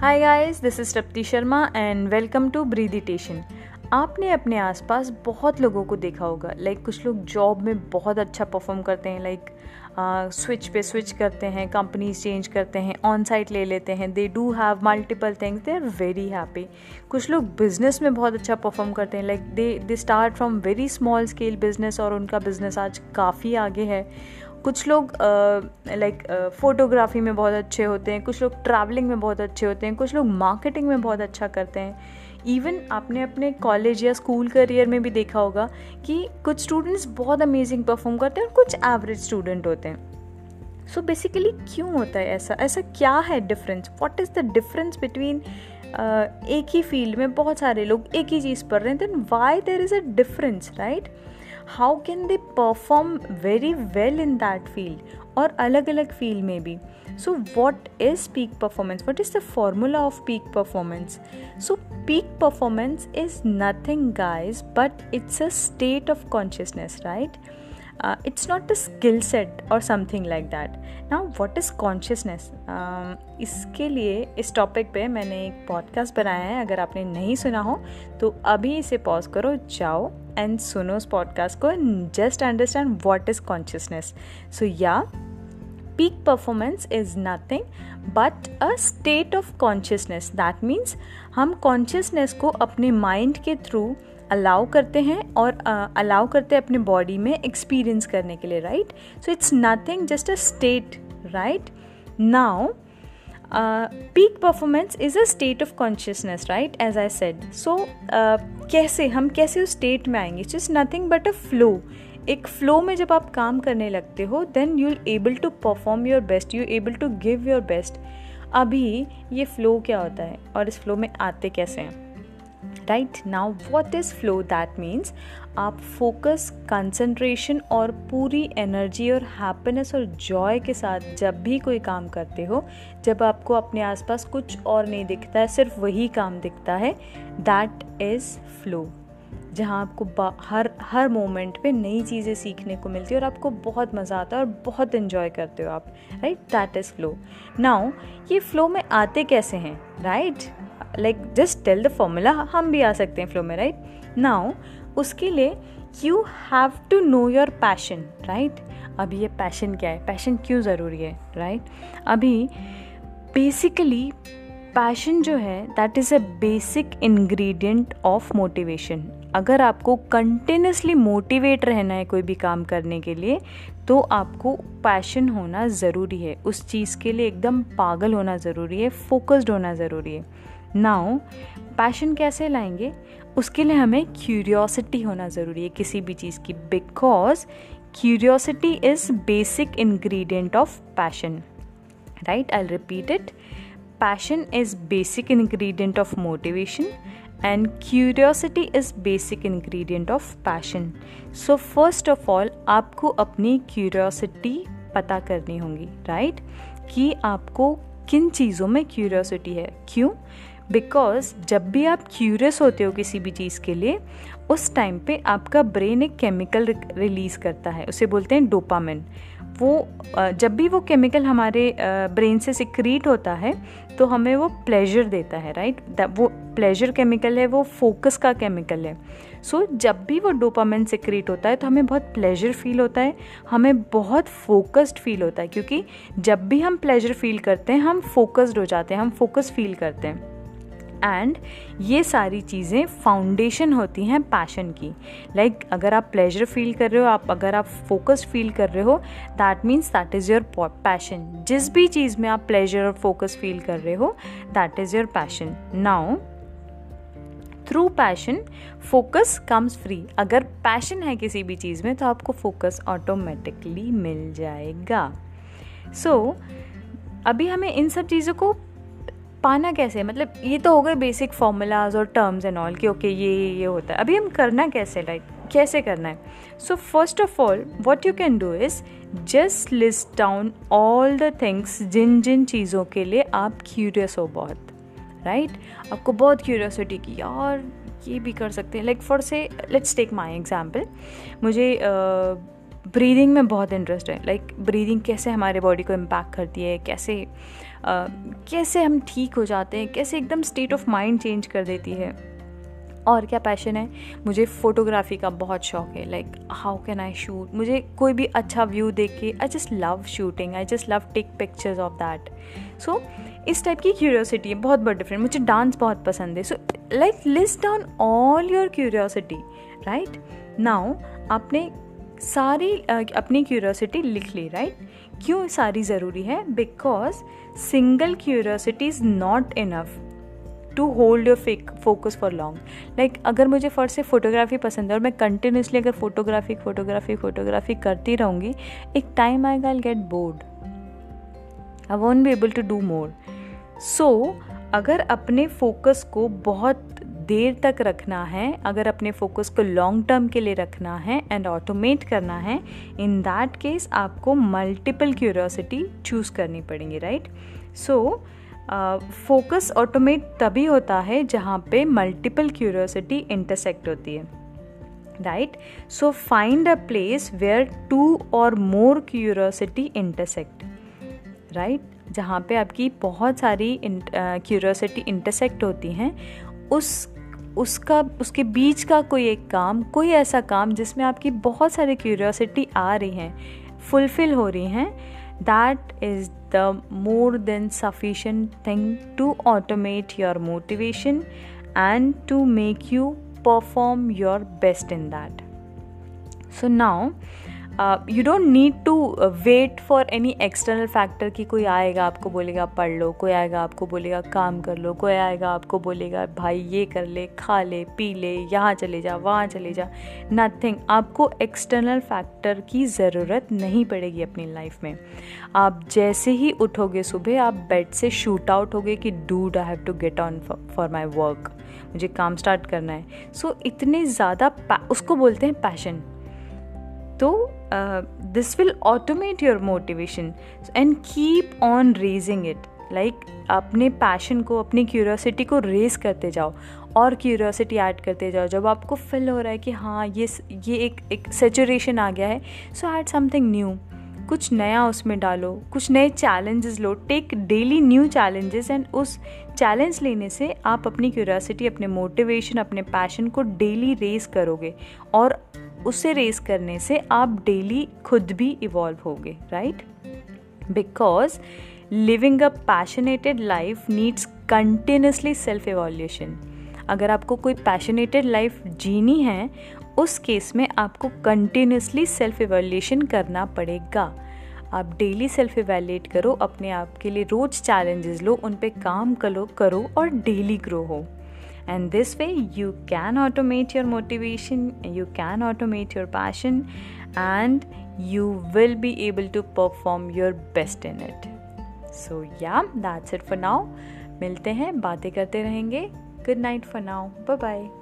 Hi guys this is Tripti Sharma and welcome to breathitation आपने अपने आसपास बहुत लोगों को देखा होगा। लाइक like, कुछ लोग जॉब में बहुत अच्छा परफॉर्म करते हैं। लाइक स्विच पे स्विच करते हैं कंपनीज़ चेंज करते हैं ऑन साइट ले लेते हैं। They do have multiple things they are very happy कुछ लोग बिज़नेस में बहुत अच्छा परफॉर्म करते हैं। Like they they start from very small scale business और उनका बिज़नेस आज काफ़ी आगे है। कुछ लोग लाइक फोटोग्राफी में बहुत अच्छे होते हैं, कुछ लोग ट्रैवलिंग में बहुत अच्छे होते हैं, कुछ लोग मार्केटिंग में बहुत अच्छा करते हैं। इवन आपने अपने कॉलेज या स्कूल करियर में भी देखा होगा कि कुछ स्टूडेंट्स बहुत अमेजिंग परफॉर्म करते हैं और कुछ एवरेज स्टूडेंट होते हैं। सो so बेसिकली क्यों होता है ऐसा? ऐसा क्या है difference what is the difference between एक ही फ़ील्ड में बहुत सारे लोग एक ही चीज़ पढ़ रहे हैं? Then why there is a difference right how can they perform very well in that field और अलग अलग फ़ील्ड में भी? So what is peak performance what is the formula of peak performance so peak performance is nothing guys but it's a state of consciousness right it's not a skill set और something like that now what is consciousness इसके लिए, इस topic पे मैंने एक podcast बनाया है, अगर आपने नहीं सुना हो तो अभी इसे पॉज करो, जाओ। एंड सुनो उस पॉडकास्ट को just understand what is consciousness so या peak performance is nothing but a state of consciousness. That means हम consciousness को अपने mind के थ्रू अलाउ करते हैं और अलाउ uh, करते हैं अपने बॉडी में एक्सपीरियंस करने के लिए right so it's nothing just a state right now peak performance is a state of consciousness right as I said so कैसे, हम कैसे उस स्टेट में आएँगे? It's just nothing but a flow एक फ्लो में जब आप काम करने लगते हो then you able to perform your best you able to give your best अभी ये फ्लो क्या होता है? और इस फ्लो में आते कैसे हैं? Right now what is flow that means आप फोकस कंसंट्रेशन और पूरी एनर्जी और हैप्पीनेस और जॉय के साथ जब भी कोई काम करते हो, जब आपको अपने आसपास कुछ और नहीं दिखता है, सिर्फ़ वही काम दिखता है दैट इज़ फ्लो जहाँ आपको हर हर मोमेंट पे नई चीज़ें सीखने को मिलती है और आपको बहुत मज़ा आता है और बहुत इन्जॉय करते हो आप right that is flow now ये फ्लो में आते कैसे हैं right like just tell the formula हम भी आ सकते हैं फ्लो में राइट नाउ उसके लिए you have to know your passion right अभी ये पैशन क्या है पैशन क्यों ज़रूरी है राइट right? अभी बेसिकली पैशन जो है that is a basic ingredient of motivation अगर आपको कंटिन्यूसली मोटिवेट रहना है कोई भी काम करने के लिए तो आपको पैशन होना ज़रूरी है उस चीज़ के लिए एकदम पागल होना ज़रूरी है फोकस्ड होना ज़रूरी है नाउ पैशन कैसे लाएँगे? उसके लिए हमें क्यूरियोसिटी होना ज़रूरी है किसी भी चीज़ की। Because curiosity is basic ingredient of passion right I repeat it passion is basic ingredient of motivation and curiosity is basic ingredient of passion. So, first of all, आपको अपनी curiosity पता करनी होगी राइट right? कि आपको किन चीज़ों में क्यूरियोसिटी है? क्यों? बिकॉज़ जब भी आप क्यूरियस होते हो किसी भी चीज़ के लिए उस टाइम पे आपका ब्रेन एक केमिकल रिलीज़ करता है उसे बोलते हैं डोपामिन वो जब भी वो केमिकल हमारे ब्रेन से सिक्रीट होता है तो हमें वो प्लेजर देता है राइट वो प्लेजर केमिकल है वो फोकस का केमिकल है. सो so, जब भी वो डोपामिन सिक्रीट होता है तो हमें बहुत प्लेजर फील होता है हमें बहुत फोकस्ड फील होता है क्योंकि जब भी हम प्लेजर फील करते हैं हम फोकस्ड हो जाते हैं हम फोकस फील करते हैं. एंड ये सारी चीज़ें फाउंडेशन होती हैं पैशन की। लाइक like, अगर आप प्लेजर फील कर रहे हो आप अगर आप फोकस्ड फील कर रहे हो that means that is your passion जिस भी चीज़ में आप प्लेजर और फोकस फील कर रहे हो that is your passion now through passion focus comes free अगर पैशन है किसी भी चीज़ में तो आपको फोकस ऑटोमेटिकली मिल जाएगा। सो so, अभी हमें इन सब चीज़ों को पाना कैसे? मतलब ये तो हो गए बेसिक फॉर्मूलाज और टर्म्स एंड ऑल कि ओके ये ये होता है। अभी हम करना कैसे? लाइक कैसे करना है? So first of all what you can do is just list down all the things जिन जिन चीज़ों के लिए आप क्यूरियस हो बहुत राइट right? आपको बहुत क्यूरियोसिटी की यार ये भी कर सकते हैं। Like for say let's take my example मुझे uh, ब्रीदिंग में बहुत इंटरेस्ट है। लाइक like, ब्रीदिंग कैसे हमारे बॉडी को इम्पैक्ट करती है? कैसे आ, कैसे हम ठीक हो जाते हैं? कैसे एकदम स्टेट ऑफ़ माइंड चेंज कर देती है? और क्या पैशन है? मुझे फ़ोटोग्राफी का बहुत शौक है। Like how can I shoot मुझे कोई भी अच्छा व्यू देख के I just love shooting I just love take pictures of that so इस टाइप की क्यूरियोसिटी है बहुत बहुत डिफरेंट मुझे डांस बहुत पसंद है। So like list down all your curiosity right now आपने सारी अपनी क्यूरियोसिटी लिख ली राइट क्यों सारी ज़रूरी है? Because single curiosity is not enough to hold your fake focus for long like अगर मुझे फ़र्स्ट से फोटोग्राफी पसंद है और मैं कंटिन्यूसली अगर फोटोग्राफी फोटोग्राफी फोटोग्राफी करती रहूँगी, एक टाइम आएगा I get bored I won't be able to do more so अगर अपने फोकस को बहुत देर तक रखना है, अगर अपने फोकस को लॉन्ग टर्म के लिए रखना है एंड ऑटोमेट करना है इन दैट केस आपको मल्टीपल क्यूरियोसिटी चूज़ करनी पड़ेंगी राइट सो फोकस ऑटोमेट तभी होता है जहाँ पे मल्टीपल क्यूरियोसिटी इंटरसेक्ट होती है right so find a place where two और मोर क्यूरियोसिटी इंटरसेक्ट राइट जहाँ पे आपकी बहुत सारी क्यूरियोसिटी इंटरसेक्ट होती हैं, उस उसका, उसके बीच का कोई एक काम, कोई ऐसा काम जिसमें आपकी बहुत सारी क्यूरियोसिटी आ रही हैं फुलफ़िल हो रही हैं that is the more than sufficient thing to automate your motivation and to make you perform your best in that so now you don't need to wait for any external factor कि कोई आएगा आपको बोलेगा पढ़ लो। कोई आएगा आपको बोलेगा काम कर लो। कोई आएगा आपको बोलेगा भाई ये कर ले खा ले पी ले यहाँ चले जा वहाँ चले जा। नथिंग आपको एक्सटर्नल फैक्टर की ज़रूरत नहीं पड़ेगी अपनी लाइफ में। आप जैसे ही उठोगे सुबह आप बेड से शूट आउट होगे कि dude I have to get on for my work मुझे काम स्टार्ट करना है। सो so, इतने ज़्यादा उसको बोलते हैं पैशन तो this will automate your motivation and keep on raising it like अपने पैशन को, अपनी क्यूरियोसिटी को रेज करते जाओ और क्यूरियोसिटी ऐड करते जाओ। जब आपको फील हो रहा है कि हाँ ये ये एक एक सेचुरेशन आ गया है सो ऐड समथिंग न्यू कुछ नया उसमें डालो, कुछ नए challenges low. Take daily new challenges and उस चैलेंज लेने से आप अपनी क्यूरियोसिटी अपने मोटिवेशन अपने पैशन को डेली रेज करोगे। और उसे रेस करने से आप डेली खुद भी इवॉल्व होगे right because living a passionated life needs continuously self evolution अगर आपको कोई पैशनेटेड लाइफ जीनी है, उस केस में आपको कंटिन्यूसली सेल्फ एवोल्यूशन करना पड़ेगा। आप डेली सेल्फ एवेलेट करो, अपने आप के लिए रोज चैलेंजेस लो, उन पर काम करो करो और डेली ग्रो हो। and this way you can automate your motivation you can automate your passion and you will be able to perform your best in it so yeah that's it for now मिलते हैं बातें करते रहेंगे good night for now bye bye